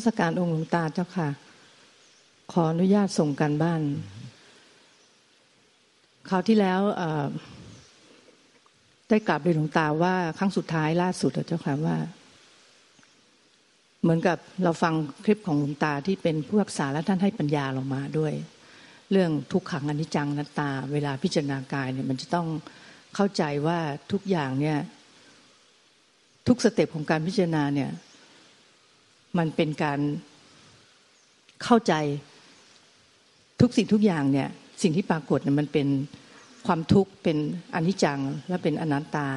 มัสการองค์หลวงตาเจ้าค่ะ ขออนุญาตส่งกันบ้านคราวที่แล้วได้กราบเรียนหลวงตาว่าครั้งสุดท้ายล่าสุดเจ้าค่ะว่า เหมือนกับเราฟังคลิปของหลวงตาที่เป็นผู้รักษาและท่านให้ปัญญาลงมาด้วย เรื่องทุกขังอนิจจังนัตตา เวลาพิจารณากายเนี่ยมันจะต้องเข้าใจว่าทุกอย่างเนี่ย ทุกสเต็ปของการพิจารณาเนี่ย มันเป็นการเข้าใจทุกสิ่งทุกอย่างเนี่ย สิ่งที่ปรากฏเนี่ยมันเป็นความทุกข์เป็นอนิจจังและเป็นอนัตตา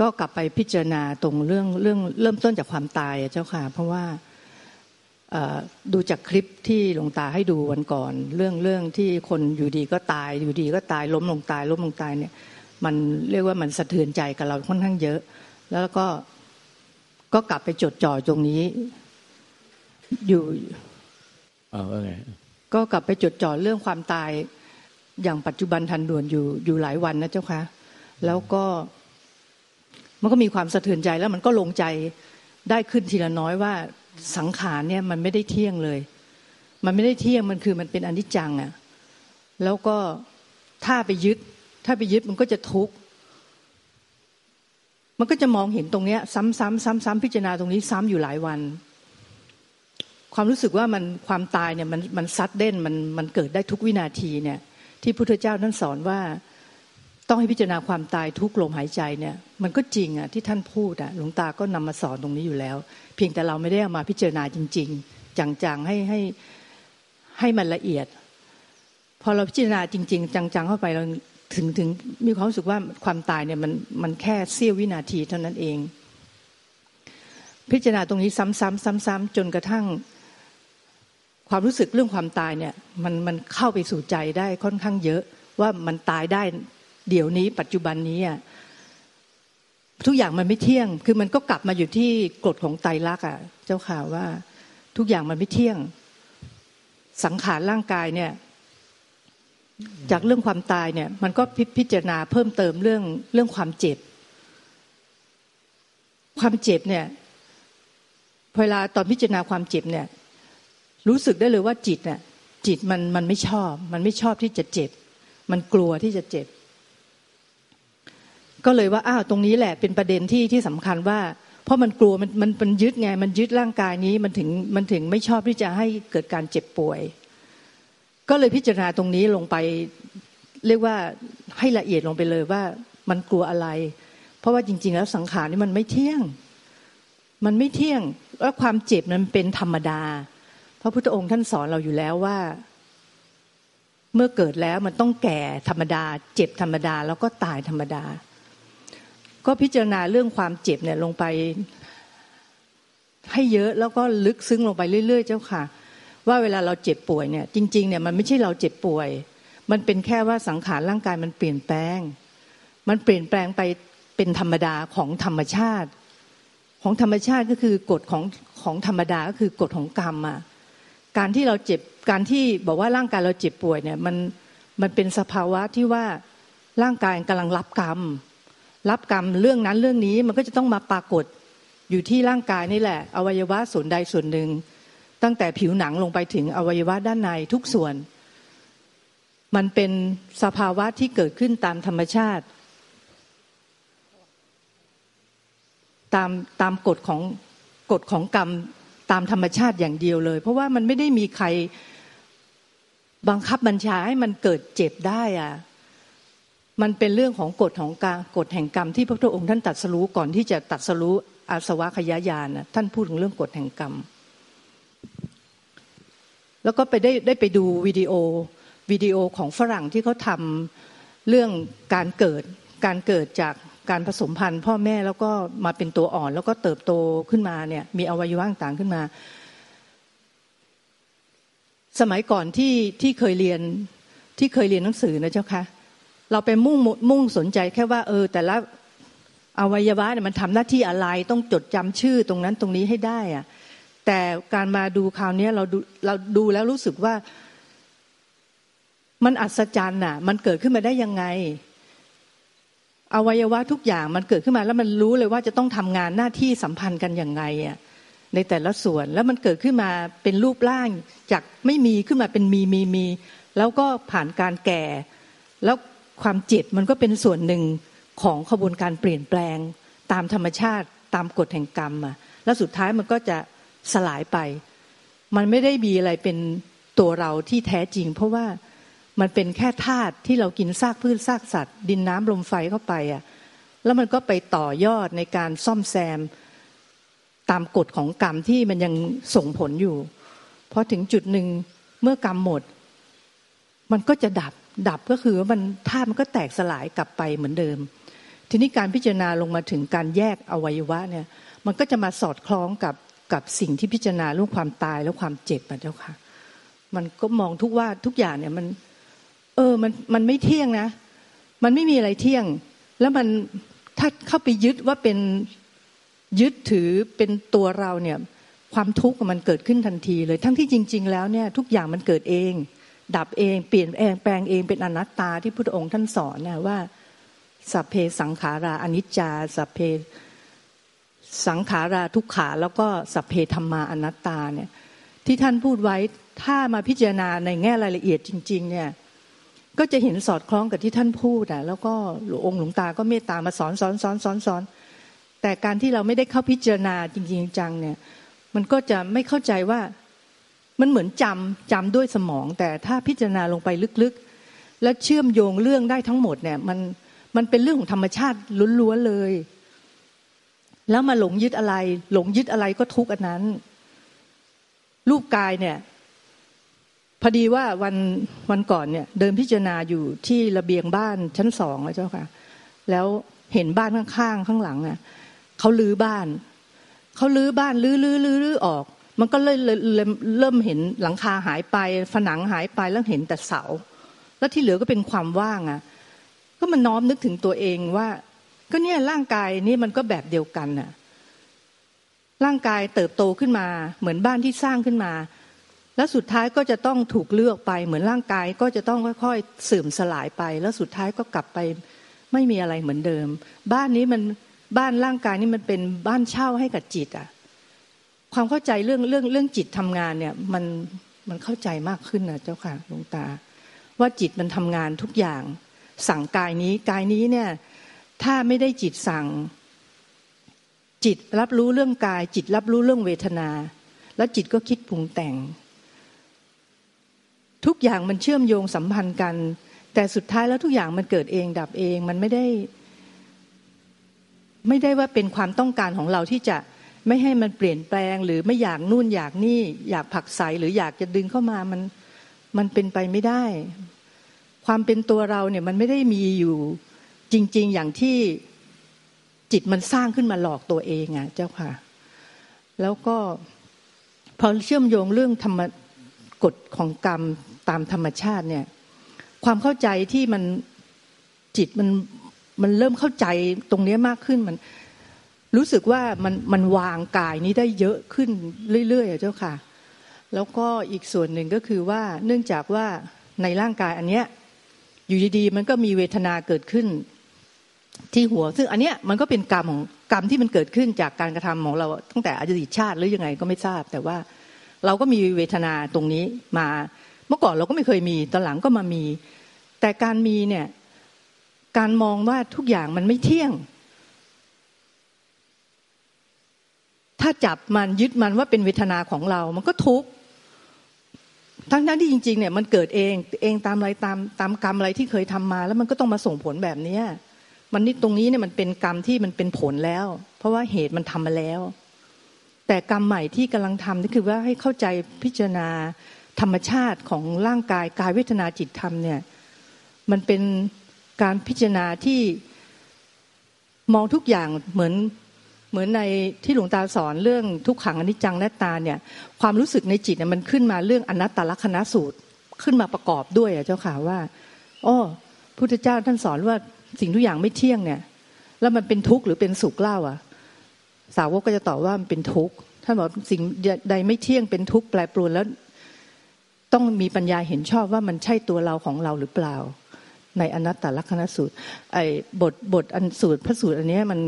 ก็กลับไปพิจารณาตรงเรื่องเรื่องเริ่มต้นจากความตายเจ้าค่ะ เพราะว่าดูจากคลิปที่หลวงตาให้ดูวันก่อน เรื่องเรื่องที่คนอยู่ดีก็ตายอยู่ดีก็ตายล้มลงตายล้มลงตายเนี่ย มันเรียกว่ามันสะเทือนใจกับเราค่อนข้างเยอะ แล้วก็ ก็กลับไปจดจ่อตรงนี้ อยู่เออไงก็กลับไปจดจ่อเรื่องความตาย อย่างปัจจุบันทันด่วนอยู่อยู่หลายวันนะเจ้าคะแล้วก็มันก็มีความสะเทือนใจแล้วมันก็ลงใจได้ขึ้นทีละน้อยว่าสังขารเนี่ยมันไม่ได้เที่ยงเลย มันไม่ได้เที่ยงมันคือมันเป็นอนิจจังอะ่ะแล้วก็ถ้าไปยึด ถ้าไปยึดมันก็จะทุกข์ มันก็จะมองเห็นตรงเนี้ย ซ้ำๆซ้ำๆพิจารณาตรงนี้ซ้ำอยู่หลายวัน ความรู้สึกว่ามันความตายเนี่ยมันมันซัดเด่นมันมันเกิดได้ทุกวินาทีเนี่ย ที่พุทธเจ้าท่านสอนว่าต้องให้พิจารณาความตายทุกลมหายใจเนี่ย มันก็จริงอะที่ท่านพูดอะหลวงตาก็นำมาสอนตรงนี้อยู่แล้ว เพียงแต่เราไม่ได้เอามาพิจารณาจริง ๆ จังๆให้ให้ให้มันละเอียด พอเราพิจารณาจริง ๆ จังๆเข้าไปเรา ถึงถึงมีความรู้สึกว่าความตายเนี่ยมันมันแค่เสี้ยววินาทีเท่านั้นเอง พิจารณาตรงนี้ซ้ำๆซ้ำๆจนกระทั่ง ความรู้สึกเรื่องความตายเนี่ยมันมันเข้าไปสู่ใจได้ค่อนข้างเยอะ ว่ามันตายได้เดี๋ยวนี้ปัจจุบันนี้อะทุกอย่างมันไม่เที่ยง คือมันก็กลับมาอยู่ที่กฎของไตรลักษณ์อะ เจ้าข่าวว่า ทุกอย่างมันไม่เที่ยง สังขารร่างกายเนี่ย จากเรื่องความตายเนี่ย มันก็พิจารณาเพิ่มเติมเรื่องเรื่องความเจ็บ ความเจ็บเนี่ยเวลาตอนพิจารณาความเจ็บเนี่ย รู้สึกได้เลยว่าจิตเนี่ยจิตมันมันไม่ชอบ มันไม่ชอบที่จะเจ็บ มันกลัวที่จะเจ็บ ก็เลยว่าอ้าวตรงนี้แหละเป็นประเด็นที่ที่สำคัญว่า เพราะมันกลัวมันมันมันยึดไงมันยึดร่างกายนี้มันถึงมันถึงไม่ชอบที่จะให้เกิดการเจ็บป่วย ก็เลยพิจารณาตรงนี้ลงไป เรียกว่าให้ละเอียดลงไปเลยว่ามันกลัวอะไร เพราะว่าจริง ๆ แล้วสังขารนี่มันไม่เที่ยง มันไม่เที่ยงแล้วความเจ็บมันเป็นธรรมดา พระพุทธองค์ท่านสอนเราอยู่แล้วว่า เมื่อเกิดแล้วมันต้องแก่ธรรมดา เจ็บธรรมดา แล้วก็ตายธรรมดา ก็พิจารณาเรื่องความเจ็บเนี่ยลงไป ให้เยอะแล้วก็ลึกซึ้งลงไปเรื่อย ๆ เจ้าค่ะ ว่าเวลาเราเจ็บป่วยเนี่ยจริงๆเนี่ยมันไม่ใช่เราเจ็บป่วย มันเป็นแค่ว่าสังขารร่างกายมันเปลี่ยนแปลง มันเปลี่ยนแปลงไปเป็นธรรมดาของธรรมชาติ ของธรรมชาติก็คือกฎของของธรรมดาก็คือกฎของกรรมอะการที่เราเจ็บการที่บอกว่าร่างกายเราเจ็บป่วยเนี่ยมันมันเป็นสภาวะที่ว่าร่างกายกำลังรับกรรม รับกรรมเรื่องนั้นเรื่องนี้มันก็จะต้องมาปรากฏอยู่ที่ร่างกายนี่แหละ อวัยวะส่วนใดส่วนหนึ่ง ตั้งแต่ผิวหนังลงไปถึงอวัยวะด้านในทุกส่วน มันเป็นสภาวะที่เกิดขึ้นตามธรรมชาติ ตามตามกฎของกฎของกรรมตามธรรมชาติอย่างเดียวเลย เพราะว่ามันไม่ได้มีใครบังคับบัญชาให้มันเกิดเจ็บได้อะมันเป็นเรื่องของกฎของกากฎแห่งกรรมที่พระพุทธองค์ท่านตัดสรู้ก่อนที่จะตัดสรู้อาสวะขยายานท่านพูดถึงเรื่องกฎแห่งกรรม แล้วก็ไปได้ได้ไปดูวิดีโอวิดีโอของฝรั่งที่เขาทำเรื่องการเกิดการเกิดจากการผสมพันธุ์ พ่อแม่แล้วก็มาเป็นตัวอ่อน แล้วก็เติบโตขึ้นมาเนี่ยมีอวัยวะต่างขึ้นมา สมัยก่อนที่ที่เคยเรียนที่เคยเรียนหนังสือนะเจ้าคะเราไปมุ่งมุ่งสนใจแค่ว่า เออ แต่ละอวัยวะเนี่ยมันทำหน้าที่อะไรต้องจดจำชื่อตรงนั้นตรงนี้ให้ได้อะ แต่การมาดูคราวนี้เราดูเราดูแล้วรู้สึกว่า มันอัศจรรย์น่ะ มันเกิดขึ้นมาได้ยังไง อวัยวะทุกอย่างมันเกิดขึ้นมา แล้วมันรู้เลยว่าจะต้องทำงานหน้าที่สัมพันธ์กันอย่างไงอะในแต่ละส่วนแล้วมันเกิดขึ้นมาเป็นรูปร่างจากไม่มีขึ้นมาเป็นมีมีมีแล้วก็ผ่านการแก่ แล้วความเจ็บมันก็เป็นส่วนหนึ่งของขบวนการเปลี่ยนแปลง ตามธรรมชาติตามกฎแห่งกรรมอะแล้วสุดท้ายมันก็จะ สลายไป มันไม่ได้มีอะไรเป็นตัวเราที่แท้จริง เพราะว่ามันเป็นแค่ธาตุที่เรากินซากพืชซากสัตว์ ดินน้ำลมไฟเข้าไปอะแล้วมันก็ไปต่อยอดในการซ่อมแซม ตามกฎของกรรมที่มันยังส่งผลอยู่พอถึงจุดหนึ่งเมื่อกรรมหมด มันก็จะดับดับก็คือว่ามันธาตุมันก็แตกสลายกลับไปเหมือนเดิม ทีนี้การพิจารณาลงมาถึงการแยกอวัยวะเนี่ย มันก็จะมาสอดคล้องกับ กับสิ่งที่พิจารณาเรื่องความตายและความเจ็บนะเจ้าค่ะ มันก็มองทุกว่าทุกอย่างเนี่ยมัน เออมันมันไม่เที่ยงนะ มันไม่มีอะไรเที่ยง แล้วมันถ้าเข้าไปยึดว่าเป็นยึดถือเป็นตัวเราเนี่ย ความทุกข์มันเกิดขึ้นทันทีเลย ทั้งที่จริง ๆ แล้วเนี่ยทุกอย่างมันเกิดเอง ดับเองเปลี่ยนแปลงแปลงเองเป็นอนัตตาที่พระองค์ท่านสอนนะว่าสัพเพสังขาราอนิจจาสัพเพ สังขาราทุกขาแล้วก็สัพเพธรรมาอนัตตาเนี่ยที่ท่านพูดไว้ถ้ามาพิจารณาในแง่รายละเอียดจริง ๆ เนี่ยก็จะเห็นสอดคล้องกับที่ท่านพูดอะแล้วก็หลวงองค์หลวงตาก็เมตตามาสอนสอนสอนสอนสอนแต่การที่เราไม่ได้เข้าพิจารณาจริงๆจังเนี่ยมันก็จะไม่เข้าใจว่ามันเหมือนจำจำด้วยสมอง แต่ถ้าพิจารณาลงไปลึกๆ และเชื่อมโยงเรื่องได้ทั้งหมดเนี่ยมันมันเป็นเรื่องของธรรมชาติล้วนๆเลย แล้วมาหลงยึดอะไร หลงยึดอะไรก็ทุกอันนั้น รูปกายเนี่ย พอดีว่าวันวันก่อนเนี่ย เดินพิจารณาอยู่ที่ระเบียงบ้านชั้นสองนะเจ้าค่ะ แล้วเห็นบ้านข้างๆข้างหลังอะเขาลื้อบ้านเขาลื้อบ้านลื้อลื้อลื้อลื้อออก มันก็เลยเริ่มเห็นหลังคาหายไปผนังหายไปแล้วเห็นแต่เสา แล้วที่เหลือก็เป็นความว่างอะ ก็มันน้อมนึกถึงตัวเองว่า ก็เนี่ยร่างกายนี่มันก็แบบเดียวกันน่ะ ร่างกายเติบโตขึ้นมา เหมือนบ้านที่สร้างขึ้นมา แล้วสุดท้ายก็จะต้องถูกเลือกไป เหมือนร่างกายก็จะต้องค่อยๆเสื่อมสลายไป แล้วสุดท้ายก็กลับไป ไม่มีอะไรเหมือนเดิม บ้านนี้มันบ้านร่างกายนี่มันเป็นบ้านเช่าให้กับจิตอะ ความเข้าใจเรื่องเรื่องเรื่องจิตทำงานเนี่ยมันมันเข้าใจมากขึ้นนะเจ้าค่ะหลวงตา ว่าจิตมันทำงานทุกอย่าง สั่งกายนี้กายนี้เนี่ย ถ้าไม่ได้จิตสั่ง จิตรับรู้เรื่องกาย จิตรับรู้เรื่องเวทนา แล้วจิตก็คิดปรุงแต่ง ทุกอย่างมันเชื่อมโยงสัมพันธ์กัน แต่สุดท้ายแล้วทุกอย่างมันเกิดเองดับเองมันไม่ได้ ไม่ได้ว่าเป็นความต้องการของเราที่จะไม่ให้มันเปลี่ยนแปลง หรือไม่อยากนู่นอยากนี่ อยากผักใสหรืออยากจะดึงเข้ามามันมันเป็นไปไม่ได้ ความเป็นตัวเราเนี่ยมันไม่ได้มีอยู่ จริง ๆ อย่างที่จิตมันสร้างขึ้นมาหลอกตัวเองอะ เจ้าค่ะ แล้วก็พอเชื่อมโยงเรื่องธรรมกฎของกรรมตามธรรมชาติเนี่ย ความเข้าใจที่มันจิตมันมันเริ่มเข้าใจตรงนี้มากขึ้นมันรู้สึกว่ามันมันวางกายนี้ได้เยอะขึ้นเรื่อยๆเจ้าค่ะ แล้วก็อีกส่วนหนึ่งก็คือว่าเนื่องจากว่าในร่างกายอันเนี้ยอยู่ดีๆมันก็มีเวทนาเกิดขึ้น ที่หัว ซึ่งอันเนี้ยมันก็เป็นกรรมของกรรมที่มันเกิดขึ้นจากการกระทำของเราตั้งแต่อดีตชาติหรือยังไงก็ไม่ทราบ แต่ว่าเราก็มีเวทนาตรงนี้มา เมื่อก่อนเราก็ไม่เคยมีตอนหลังก็มามี แต่การมีเนี่ยการมองว่าทุกอย่างมันไม่เที่ยง ถ้าจับมันยึดมันว่าเป็นเวทนาของเรา มันก็ทุกข์ ทั้งนั้นที่จริง ๆ เนี่ยมันเกิดเองเองตามอะไรตามตามกรรมอะไรที่เคยทำมา แล้วมันก็ต้องมาส่งผลแบบนี้ มันนี่ตรงนี้เนี่ยมันเป็นกรรมที่มันเป็นผลแล้ว เพราะว่าเหตุมันทำมาแล้ว แต่กรรมใหม่ที่กำลังทำนี่คือว่าให้เข้าใจพิจารณาธรรมชาติของร่างกายกายเวทนาจิตธรรมเนี่ย มันเป็นการพิจารณาที่มองทุกอย่างเหมือนเหมือนในที่หลวงตาสอนเรื่องทุกขังอนิจจังและตาเนี่ย ความรู้สึกในจิตเนี่ยมันขึ้นมาเรื่องอนัตตลักษณสูตรขึ้นมาประกอบด้วยอะเจ้าค่ะว่าอ้อพุทธเจ้าท่านสอนว่า สิ่งทุกอย่างไม่เที่ยงเนี่ย แล้วมันเป็นทุกข์หรือเป็นสุขเล่าอะ สาวกก็จะตอบว่ามันเป็นทุกข์ท่านบอกสิ่งใดไม่เที่ยงเป็นทุกข์แปรปรวนแล้ว ต้องมีปัญญาเห็นชอบว่ามันใช่ตัวเราของเราหรือเปล่า ในอนัตตลักษณสูตร ไอ้บทบทอันสูตรพระสูตรอันนี้มัน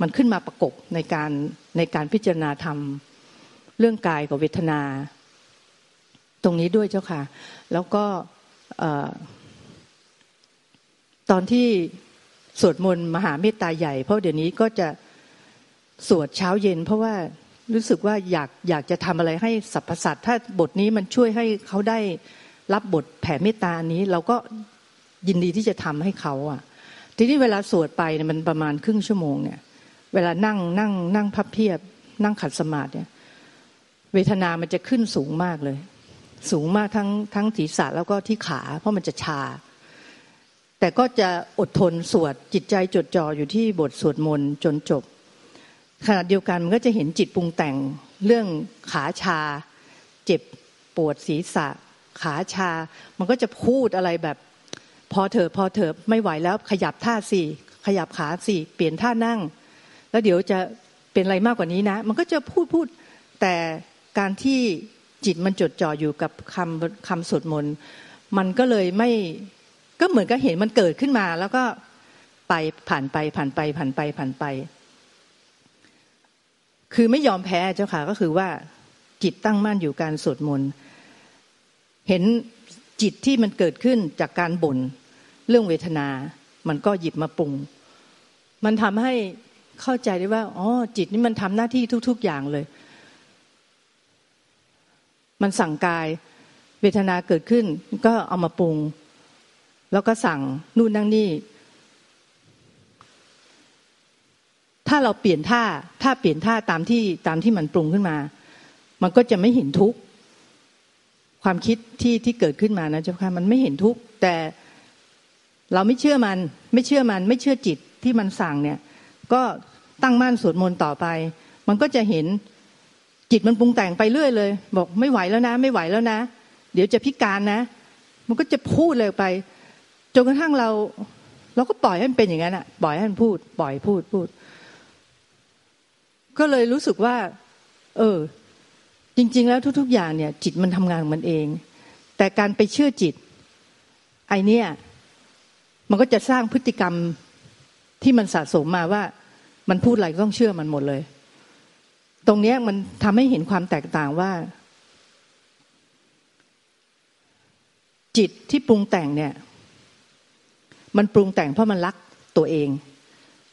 มันขึ้นมาประกบในการในการพิจารณาธรรม เรื่องกายกับเวทนา ตรงนี้ด้วยเจ้าค่ะ แล้วก็ตอนที่ สวดมนต์มหาเมตตาใหญ่ เพราะเดี๋ยวนี้ก็จะสวดเช้าเย็น เพราะว่ารู้สึกว่าอยากอยากจะทำอะไรให้สรรพสัตว์ถ้าบทนี้มันช่วยให้เขาได้รับบทแผ่เมตตานี้ เราก็ยินดีที่จะทำให้เขาอะ ทีนี้เวลาสวดไปเนี่ยมันประมาณครึ่งชั่วโมงเนี่ย เวลานั่งนั่งนั่งพับเพียบ นั่งขัดสมาธิเนี่ย เวทนามันจะขึ้นสูงมากเลย สูงมากทั้งทั้งศีรษะแล้วก็ที่ขา เพราะมันจะชา แต่ก็จะอดทนสวดจิตใจจดจ่ออยู่ที่บทสวดมนต์จนจบขณะเดียวกันมันก็จะเห็นจิตปรุงแต่งเรื่องขาชา เจ็บปวดศีรษะ ขาชา มันก็จะพูดอะไรแบบ พอเถอะพอเถอะไม่ไหวแล้วขยับท่าสี่ขยับขาสี่เปลี่ยนท่านั่ง แล้วเดี๋ยวจะเป็นอะไรมากกว่านี้นะ มันก็จะพูดพูด แต่การที่จิตมันจดจ่ออยู่กับคำคำสวดมนต์มันก็เลยไม่ ก็เหมือนกับเห็นมันเกิดขึ้นมา แล้วก็ไปผ่านไปผ่านไปผ่านไปผ่านไป คือไม่ยอมแพ้เจ้าค่ะก็คือว่าจิตตั้งมั่นอยู่การสวดมนต์เห็นจิตที่มันเกิดขึ้นจากการบ่นเรื่องเวทนา มันก็หยิบมาปรุง มันทำให้เข้าใจได้ว่าอ๋อจิตนี่มันทำหน้าที่ทุก ๆ อย่างเลย มันสั่งกายเวทนาเกิดขึ้น ก็เอามาปรุง แล้วก็สั่งนู่นนั่งนี่ ถ้าเราเปลี่ยนท่า ถ้าเปลี่ยนท่าตามที่ตามที่มันปรุงขึ้นมา มันก็จะไม่เห็นทุกข์ความคิดที่ที่เกิดขึ้นมานะเจ้าค่ะมันไม่เห็นทุกข์แต่เราไม่เชื่อมัน ไม่เชื่อมัน ไม่เชื่อจิตที่มันสั่งเนี่ย ก็ตั้งมั่นสวดมนต์ต่อไป มันก็จะเห็นจิตมันปรุงแต่งไปเรื่อยเลย บอกไม่ไหวแล้วนะ ไม่ไหวแล้วนะ เดี๋ยวจะพิการนะ มันก็จะพูดเลยไป จนกระทั่งเรา เราก็ปล่อยให้มันเป็นอย่างนั้นอะปล่อยให้มันพูด ปล่อยพูดพูด ก็เลยรู้สึกว่า เออ จริง ๆ แล้วทุก ๆ อย่างเนี่ย จิตมันทำงานของมันเอง แต่การไปเชื่อจิต ไอเนี่ย มันก็จะสร้างพฤติกรรมที่มันสะสมมาว่า มันพูดอะไรก็ต้องเชื่อมันหมดเลย ตรงนี้มันทำให้เห็นความแตกต่างว่าจิตที่ปรุงแต่งเนี่ย มันปรุงแต่งเพราะมันรักตัวเอง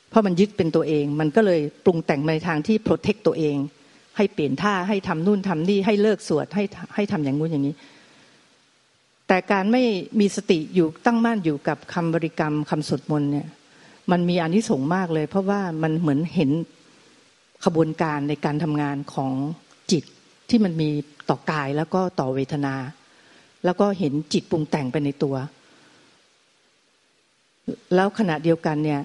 เพราะมันยึดเป็นตัวเอง มันก็เลยปรุงแต่งในทางที่โปรเทคตัวเอง ให้เปลี่ยนท่าให้ทำนู่นทำนี่ให้เลิกสวดให้ให้ทำอย่างงู้นอย่างนี้ แต่การไม่มีสติอยู่ตั้งมั่นอยู่กับคำบริกรรมคำสวดมนต์เนี่ย มันมีอนิสงส์มากเลย เพราะว่ามันเหมือนเห็นขบวนการในการทำงานของจิตที่มันมีต่อกายแล้วก็ต่อเวทนา แล้วก็เห็นจิตปรุงแต่งไปในตัว แล้วขณะเดียวกันเนี่ย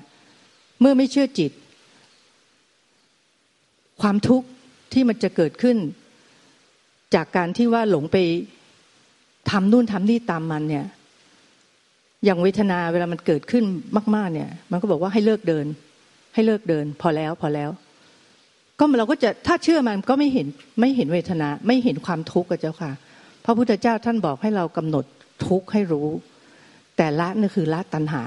เมื่อไม่เชื่อจิต ความทุกข์ที่มันจะเกิดขึ้น จากการที่ว่าหลงไปทำนู่นทำนี่ตามมันเนี่ย อย่างเวทนาเวลามันเกิดขึ้นมาก ๆ เนี่ย มันก็บอกว่าให้เลิกเดิน ให้เลิกเดิน พอแล้วพอแล้ว ก็เราก็จะถ้าเชื่อมันก็ไม่เห็นไม่เห็นเวทนา ไม่เห็นความทุกข์กับเจ้าค่ะ พระพุทธเจ้าท่านบอกให้เรากำหนดทุกข์ให้รู้ แต่ละนั่นคือละตัณหา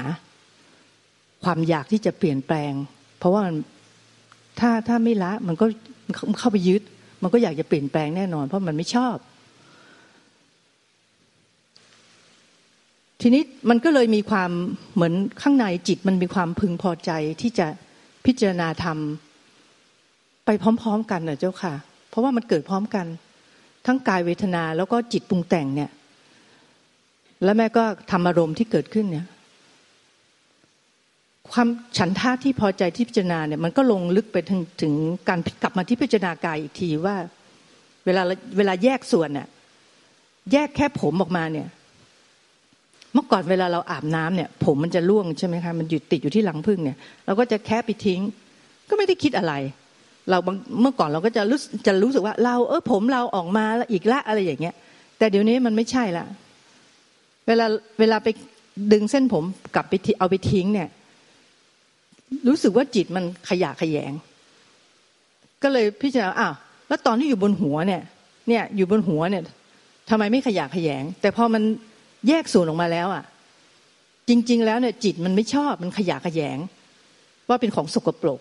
ความอยากที่จะเปลี่ยนแปลง เพราะว่าถ้าถ้าไม่ละมันก็เข้าไปยึด มันก็อยากจะเปลี่ยนแปลงแน่นอน เพราะมันไม่ชอบ ทีนี้มันก็เลยมีความเหมือนข้างในจิตมันมีความพึงพอใจที่จะพิจารณาธรรมไปพร้อม ๆ กันเนอะเจ้าค่ะ เพราะว่ามันเกิดพร้อมกัน ทั้งกายเวทนาแล้วก็จิตปรุงแต่งเนี่ย แล้วแม่ก็ทำอารมณ์ที่เกิดขึ้นเนี่ย ความฉันท่าที่พอใจที่พิจารณาเนี่ยมันก็ลงลึกไปถึงถึงการกลับมาที่พิจารณากายอีกทีว่า เวลาเวลาแยกส่วนเนี่ยแยกแค่ผมออกมาเนี่ย เมื่อก่อนเวลาเราอาบน้ำเนี่ย ผมมันจะร่วงใช่ไหมคะมันหยุดติดอยู่ที่หลังพึ่งเนี่ยเราก็จะแค่ไปทิ้ง ก็ไม่ได้คิดอะไร เราเมื่อก่อนเราก็จะรู้จะรู้สึกว่า เราเออผมเราออกมาแล้วอีกละอะไรอย่างเงี้ย แต่เดี๋ยวนี้มันไม่ใช่ละเวลาเวลาไปดึงเส้นผมกลับไปเอาไปทิ้งเนี่ย รู้สึกว่าจิตมันขยะขยง ก็เลยพิจารณาอ้าวแล้วตอนที่อยู่บนหัวเนี่ย เนี่ยอยู่บนหัวเนี่ยทำไมไม่ขยะขยง แต่พอมันแยกส่วนออกมาแล้วอะ จริง ๆ แล้วเนี่ย จิตมันไม่ชอบมันขยะขยง ว่าเป็นของสกปรก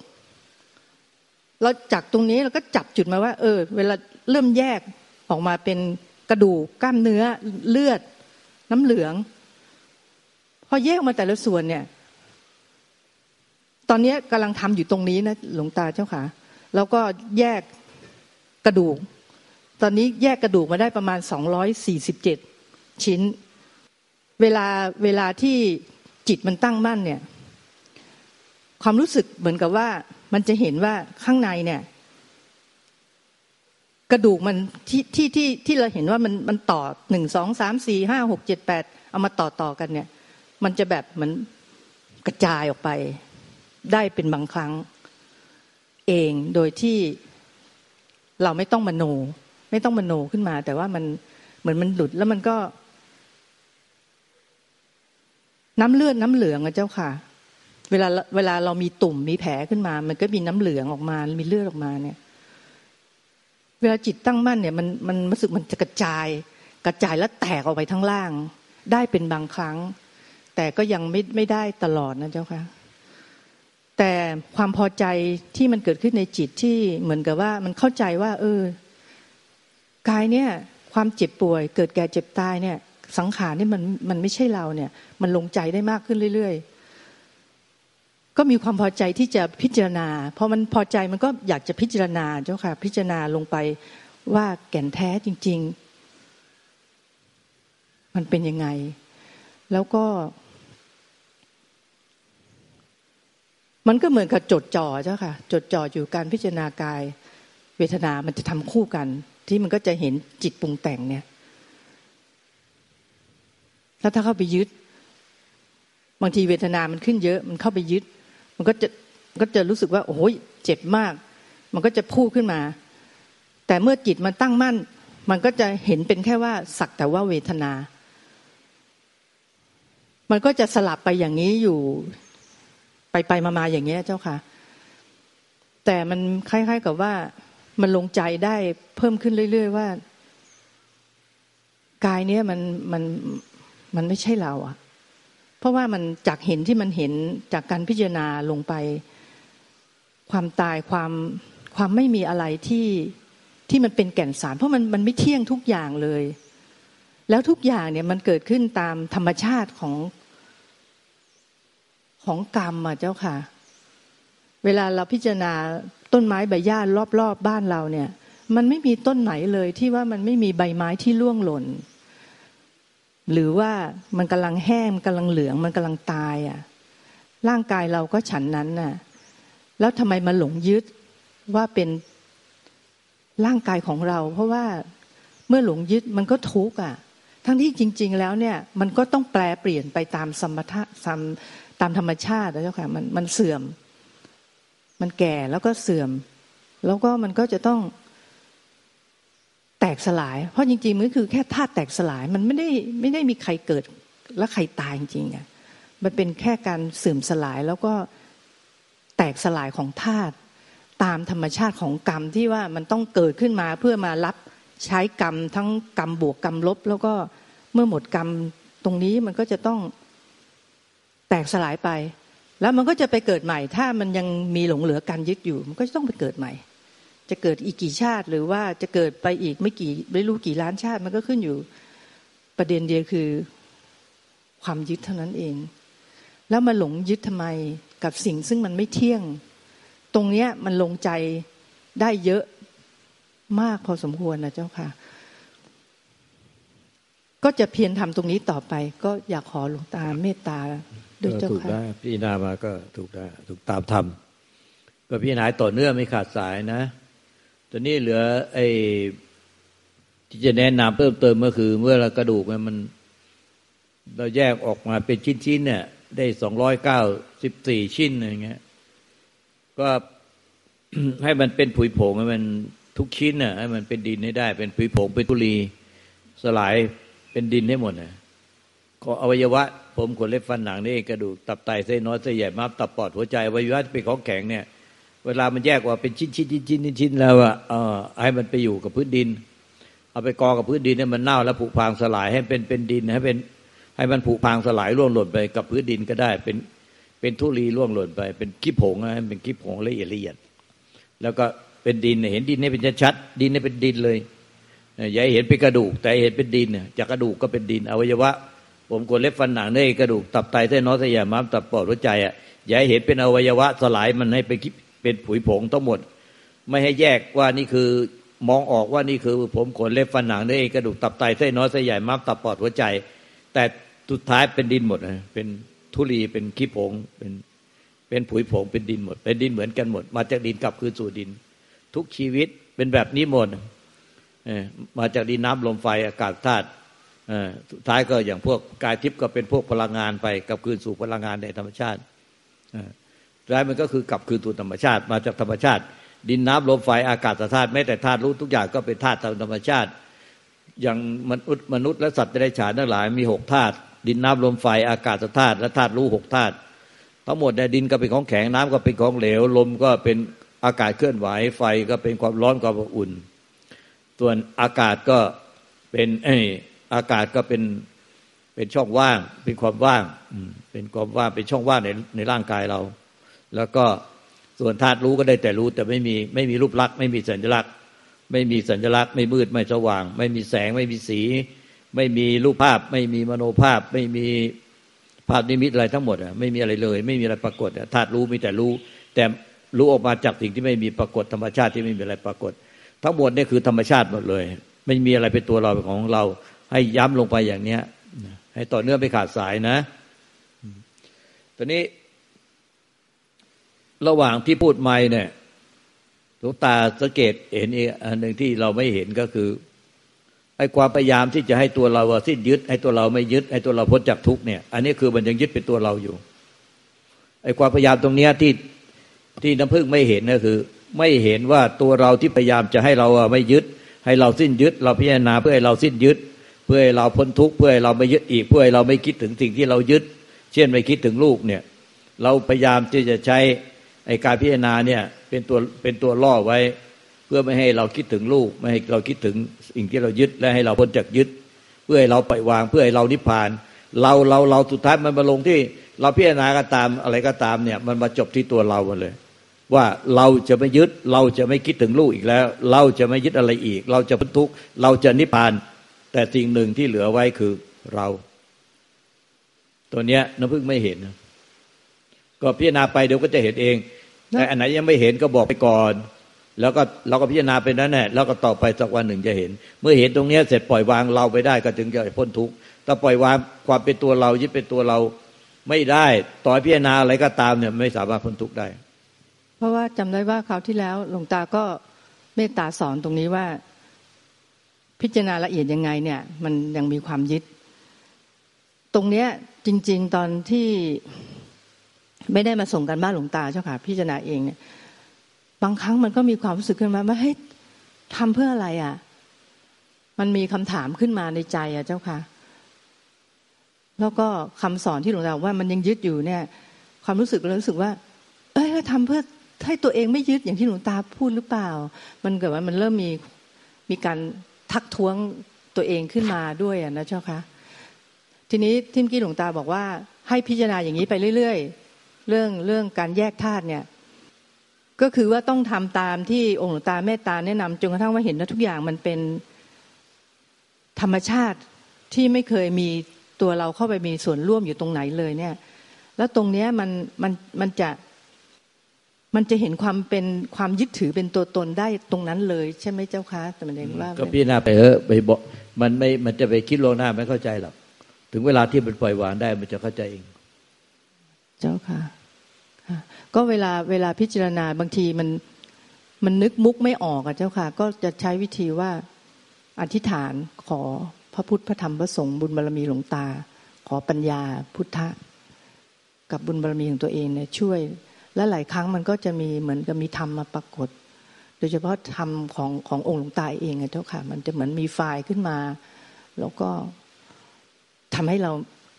เราจากตรงนี้เราก็จับจุดมาว่า เออ เวลาเริ่มแยกออกมาเป็นกระดูกกล้ามเนื้อเลือด น้ำเหลือง พอแยกมาแต่ละส่วนเนี่ย ตอนนี้กำลังทำอยู่ตรงนี้นะหลวงตาเจ้าค่ะ แล้วก็แยกกระดูก ตอนนี้แยกกระดูกมาได้ประมาณสองร้อยสี่สิบเจ็ดชิ้น เวลาเวลาที่จิตมันตั้งมั่นเนี่ย ความรู้สึกเหมือนกับว่ามันจะเห็นว่าข้างในเนี่ย กระดูกมันที่ที่ที่ที่เราเห็นว่ามันมันต่อหนึ่งสองสามสี่ห้าหกเจ็ดแปดเอามาต่อต่อกันเนี่ย มันจะแบบเหมือนกระจายออกไป ได้เป็นบางครั้ง เองโดยที่เราไม่ต้องมโน ไม่ต้องมโนขึ้นมา แต่ว่ามันเหมือนมันหลุดแล้วมันก็ น้ำเลือดน้ำเหลืองอะเจ้าค่ะ เวลาเวลาเรามีตุ่มมีแผลขึ้นมา มันก็มีน้ำเหลืองออกมา มีเลือดออกมาเนี่ย เวลาจิตตั้งมั่นเนี่ย มันมันรู้สึกมันจะกระจาย กระจายแล้วแตกออกไปทั้งล่าง ได้เป็นบางครั้ง แต่ก็ยังไม่ไม่ได้ตลอดนะเจ้าค่ะ แต่ความพอใจที่มันเกิดขึ้นในจิตที่เหมือนกับว่ามันเข้าใจว่า เออกายเนี่ย ความเจ็บป่วย เกิดแก่เจ็บตายเนี่ย สังขารนี่มันมันไม่ใช่เราเนี่ย มันลงใจได้มากขึ้นเรื่อยๆ ก็มีความพอใจที่จะพิจารณาพอมันพอใจมันก็อยากจะพิจารณาเจ้าค่ะ พิจารณาลงไปว่าแก่นแท้จริง ๆ มันเป็นยังไง แล้วก็ มันก็เหมือนกับจดจ่อเจ้าค่ะ จดจ่ออยู่การพิจารณากาย เวทนา มันจะทำคู่กัน ที่มันก็จะเห็นจิตปรุงแต่งเนี่ย แล้วถ้าเข้าไปยึด บางทีเวทนา มันขึ้นเยอะ มันเข้าไปยึด มันก็จะก็จะรู้สึกว่า โอ้ยเจ็บมาก มันก็จะพูดขึ้นมา แต่เมื่อจิตมันตั้งมั่น มันก็จะเห็นเป็นแค่ว่าสักแต่ว่าเวทนา มันก็จะสลับไปอย่างนี้อยู่ ไปไปมาๆอย่างเงี้ยเจ้าค่ะ แต่มันคล้าย ๆ กับว่ามันลงใจได้เพิ่มขึ้นเรื่อย ๆ ว่ากายเนี้ยมันมันมันไม่ใช่เราอะเพราะว่ามันจากเห็นที่มันเห็นจากการพิจารณาลงไป ความตายความความไม่มีอะไรที่ที่มันเป็นแก่นสาร เพราะมันมันไม่เที่ยงทุกอย่างเลย แล้วทุกอย่างเนี่ยมันเกิดขึ้นตามธรรมชาติของ ของกรรมอะเจ้าค่ะ เวลาเราพิจารณาต้นไม้ใบหญ้ารอบๆบบ้านเราเนี่ย มันไม่มีต้นไหนเลยที่ว่ามันไม่มีใบไม้ที่ร่วงหล่น หรือว่ามันกำลังแห้งกำลังเหลืองมันกำลังตายอะร่างกายเราก็ฉันนั้นน่ะ แล้วทำไมมาหลงยึดว่าเป็นร่างกายของเรา เพราะว่าเมื่อหลงยึดมันก็ทุกข์อะ ทั้งที่จริง ๆ แล้วเนี่ย มันก็ต้องแปลเปลี่ยนไปตามสมถะสม ตามธรรมชาตินะเจ้าค่ะมันมันเสื่อม มันแก่แล้วก็เสื่อม แล้วก็มันก็จะต้องแตกสลาย เพราะจริงๆมันคือแค่ธาตุแตกสลาย มันไม่ได้ไม่ได้มีใครเกิดและใครตายจริงๆอะมันเป็นแค่การเสื่อมสลายแล้วก็แตกสลายของธาตุตามธรรมชาติของกรรมที่ว่ามันต้องเกิดขึ้นมาเพื่อมารับใช้กรรมทั้งกรรมบวกกรรมลบ แล้วก็เมื่อหมดกรรมตรงนี้มันก็จะต้อง แตกสลายไป แล้วมันก็จะไปเกิดใหม่ ถ้ามันยังมีหลงเหลือการยึดอยู่ มันก็จะต้องไปเกิดใหม่ จะเกิดอีกกี่ชาติ หรือว่าจะเกิดไปอีกไม่กี่ไม่รู้กี่ล้านชาติมันก็ขึ้นอยู่ ประเด็นเดียวคือความยึดเท่านั้นเอง แล้วมาหลงยึดทำไมกับสิ่งซึ่งมันไม่เที่ยง ตรงเนี้ยมันลงใจได้เยอะมากพอสมควรนะเจ้าค่ะ ก็จะเพียรทำตรงนี้ต่อไป ก็อยากขอหลวงตาเมตตา ด้วยเจ้าค่ะถูกได้พี่นามาก็ถูกได้ถูกตามธรรมก็พี่นายต่อเนื่องไม่ขาดสายนะตอนนี้เหลือไอ้ที่จะแนะนำเพิ่มเติมก็คือ เมื่อเรากระดูกมัน เราแยกออกมาเป็นชิ้นๆเนี่ย ได้สองร้อยเก้าสิบสี่ชิ้นอย่างเงี้ย ก็ให้มันเป็นผุยผงให้มันทุกชิ้นน่ะให้มันเป็นดินให้ได้ เป็นผุยผงเป็นตุลีสลายเป็นดินให้หมดนะก็อวัยวะ ผมขนเล็บฟันหนังนี่กระดูกตับไตเส้นน้อยเส้นใหญ่ม้ามตับปอดหัวใจวัยวะเป็นของแข็งเนี่ย เวลามันแยกว่าเป็นชิ้นชิ้นชิ้นชิ้นชิ้นแล้วอะให้มันไปอยู่กับพื้นดิน เอาไปกอกับพื้นดินเนี่ยมันเน่าแล้วผุพังสลายให้เป็นเป็นดินให้เป็นให้มันผุพังสลายร่วงหล่นไปกับพื้นดินก็ได้ เป็นเป็นทุลีร่วงหล่นไป เป็นขี้ผงนะเป็นขี้ผงละเอียดละเอียด แล้วก็เป็นดินเห็นดินนี่เป็นชัดดินนี่เป็นดินเลยอย่าเห็นเป็นกระดูก แต่เห็นเป็นดินจากกระดูกก็เป็นดินอวัยวะ ผมกดเล็บฟันหนังเนื้กระดูกตับไตเส้นน้อยสยามม้ามตับปอดหัวใจอะอย่าเห็นเป็นอวัยวะสลายมันให้เป็นเป็นผุยผงทั้งหมด ไม่ให้แยกว่านี่คือมองออกว่านี่คือ ผมขนเล็บฟันหนังเนื้กระดูกตับไตเส้นน้อยเส้นใหญ่ม้ามตับปอดหัวใจ แต่สุดท้ายเป็นดินหมดนะเป็นทุลีเป็นขี้ผงเป็นเป็นผุยผงเป็นดินหมด เป็นดินเหมือนกันหมด มาจากดินกลับคืนสู่ดิน ทุกชีวิตเป็นแบบนี้หมดมาจากดินน้ำลมไฟอากาศธาตุ ท้ายก็อย่างพวกกายทิพย์ก็เป็นพวกพลังงานไปกลับคืนสู่พลังงานในธรรมชาติสุดท้ายมันก็คือกลับคืนสู่ธรรมชาติ มาจากธรรมชาติ ดินน้ำลมไฟอากาศธาตุแม้แต่ธาตุรู้ทุกอย่างก็เป็นธาตุตามธรรมชาติ อย่างมนุษย์มนุษย์และสัตว์ได้ฉานทั้งหลายมีหกธาตุดินน้ำลมไฟอากาศธาตุและธาตุรู้หกธาตุทั้งหมดในดินก็เป็นของแข็งน้ำก็เป็นของเหลวลมก็เป็นอากาศเคลื่อนไหวไฟก็เป็นความร้อนความอุ่น ส่วนอากาศก็เป็นไอ อากาศก็เป็นเป็นช่องว่าง เป็นความว่างเป็นความว่างเป็นช่องว่างในในร่างกายเรา แล้วก็ส่วนธาตุรู้ก็ได้แต่รู้ แต่ไม่มีไม่มีรูปลักษณ์ไม่มีสัญลักษณ์ ไม่มีสัญลักษณ์ ไม่มืดไม่สว่าง ไม่มีแสงไม่มีสี ไม่มีรูปภาพ ไม่มีมโนภาพ ไม่มีภาพนิมิตอะไรทั้งหมดอะไม่มีอะไรเลย ไม่มีอะไรปรากฏธาตุรู้มีแต่รู้ แต่รู้ออกมาจากสิ่งที่ไม่มีปรากฏธรรมชาติที่ไม่มีอะไรปรากฏ ทั้งหมดนี่คือธรรมชาติหมดเลย ไม่มีอะไรเป็นตัวเราเป็นของเรา ให้ย้ำลงไปอย่างเนี้ยให้ต่อเนื่องไปขาดสายนะตอนนี้ ระหว่างที่พูดไม่เนี่ยลูกตาสังเกตเห็นอีกอันหนึ่งที่เราไม่เห็นก็คือไอ้ความพยายามที่จะให้ตัวเราสิ้นยึดให้ตัวเราไม่ยึดให้ตัวเราพ้นจากทุกเนี่ย อันนี้คือมันยังยึดเป็นตัวเราอยู่ไอ้ความพยายามตรงเนี้ยที่ที่น้ำพึ่งไม่เห็นก็คือ ไม่เห็นว่าตัวเราที่พยายามจะให้เราไม่ยึด ให้เราสิ้นยึด เราพิจารณาเพื่อให้เราสิ้นยึด เพื่อให้เราพ้นทุกข์เพื่อให้เราไม่ยึดอีกเพื่อให้เราไม่คิดถึงสิ่งที่เรายึด เช่นไม่คิดถึงลูกเนี่ยเราพยายามที่จะใช้ไอ้การพิจารณาเนี่ยเป็นตัวเป็นตัวล่อไว้ เพื่อไม่ให้เราคิดถึงลูกไม่ให้เราคิดถึงสิ่งที่เรายึดและให้เราพ้นจากยึด เพื่อให้เราปล่อยวางเพื่อให้เรานิพพาน เราเราเราสุดท้ายมันมาลงที่เราพิจารณาก็ตามอะไรก็ตามเนี่ยมันมาจบที่ตัวเราหมดเลย ว่าเราจะไม่ยึดเราจะไม่คิดถึงลูกอีกแล้ว เราจะไม่ยึดอะไรอีก เราจะพ้นทุกข์เราจะนิพพาน แต่สิ่งหนึ่งที่เหลือไว้คือเรา ตัวเนี้ยน้ำพึ่งไม่เห็น ก็พิจารณาไปเดี๋ยวก็จะเห็นเอง แต่อันไหนยังไม่เห็นก็บอกไปก่อน แล้วก็เราก็พิจารณาไปนั้นแหละแล้วก็ต่อไปสักวันหนึ่งจะเห็น เมื่อเห็นตรงเนี้ยเสร็จปล่อยวางเราไปได้ก็ถึงจะพ้นทุกข์ถ้าปล่อยวางความเป็นตัวเรายึดเป็นตัวเราไม่ได้ต่อพิจารณาอะไรก็ตามเนี่ยไม่สามารถพ้นทุกข์ได้ เพราะว่าจำได้ว่าคราวที่แล้วหลวงตาก็เมตตาสอนตรงนี้ว่า พิจารณาละเอียดยังไงเนี่ยมันยังมีความยึด ตรงเนี้ยจริง ๆ ตอนที่ไม่ได้มาส่งกันบ้านหลวงตาเจ้าค่ะ พิจารณาเองเนี่ย บางครั้งมันก็มีความรู้สึกขึ้นมาว่าให้ยทำเพื่ออะไรอะ มันมีคำถามขึ้นมาในใจอะเจ้าค่ะ แล้วก็คำสอนที่หลวงตาว่ามันยังยึดอยู่เนี่ย ความรู้สึกเรู้สึกว่า เอ้ยทำเพื่อให้ตัวเองไม่ยึดอย่างที่หลวงตาพูดหรือเปล่า มันเกิดว่ามันเริ่มมีมีการ ทักท้วงตัวเองขึ้นมาด้วยนะเจ้าคะทีนี้ที่เมื่อกี้หลวงตาบอกว่า ให้พิจารณาอย่างนี้ไปเรื่อยๆ เรื่องเรื่องการแยกธาตุเนี่ย ก็คือว่าต้องทำตามที่องค์หลวงตาเมตตาแนะนำจนกระทั่งว่าเห็นว่าทุกอย่างมันเป็นธรรมชาติที่ไม่เคยมีตัวเราเข้าไปมีส่วนร่วมอยู่ตรงไหนเลยเนี่ย แล้วตรงเนี้ยมันมันมันจะ มันจะเห็นความเป็นความยึดถือเป็นตัวตนได้ตรงนั้นเลย ใช่ไหมเจ้าคะแต่มันเองว่าก็พี่นาไปเออไปบอกมันไม่มันจะไปคิดลงหน้าไม่เข้าใจหรอกถึงเวลาที่มันปล่อยวางได้มันจะเข้าใจเอง เจ้าค่ะก็เวลาเวลาพิจารณาบางทีมันมันนึกมุกไม่ออกอะเจ้าค่ะ ก็จะใช้วิธีว่าอธิษฐานขอพระพุทธพระธรรมพระสงฆ์บุญบารรมีหลวงตา ขอปัญญาพุทธะกับบุญบารรมีของตัวเองเนี่ยช่วย และหลายครั้งมันก็จะมีเหมือนกับมีธรรมมาปรากฏ โดยเฉพาะธรรมของขององค์หลวงตาเองไงเจ้าค่ะ มันจะเหมือนมีไฟล์ขึ้นมา แล้วก็ทำให้เรา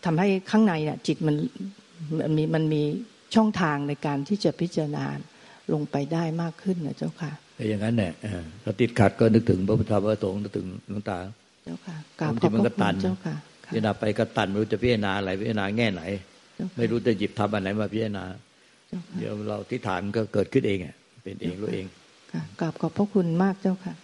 ทำให้ข้างในเนี่ยจิตมันมันมีมันมีช่องทางในการที่จะพิจารณาลงไปได้มากขึ้นนะเจ้าค่ะแต่อย่างนั้นเนี่ยถ้าติดขัดก็นึกถึงพระพุทธพระสงฆ์นึกถึงหลวงตาเจ้าค่ะกราบขอบพระคุณเจ้าค่ะพิจารณาไปก็ตันไม่รู้จะพิจารณาอะไรพิจารณาแง่ไหนเจ้าค่ะไม่รู้จะหยิบทำอันไหนมาพิจารณาเจ้าค่ะ เดี๋ยวเราทิฏฐานก็เกิดขึ้นเองอะเป็นเองรู้เองค่ะกราบขอบพระคุณมากเจ้าค่ะ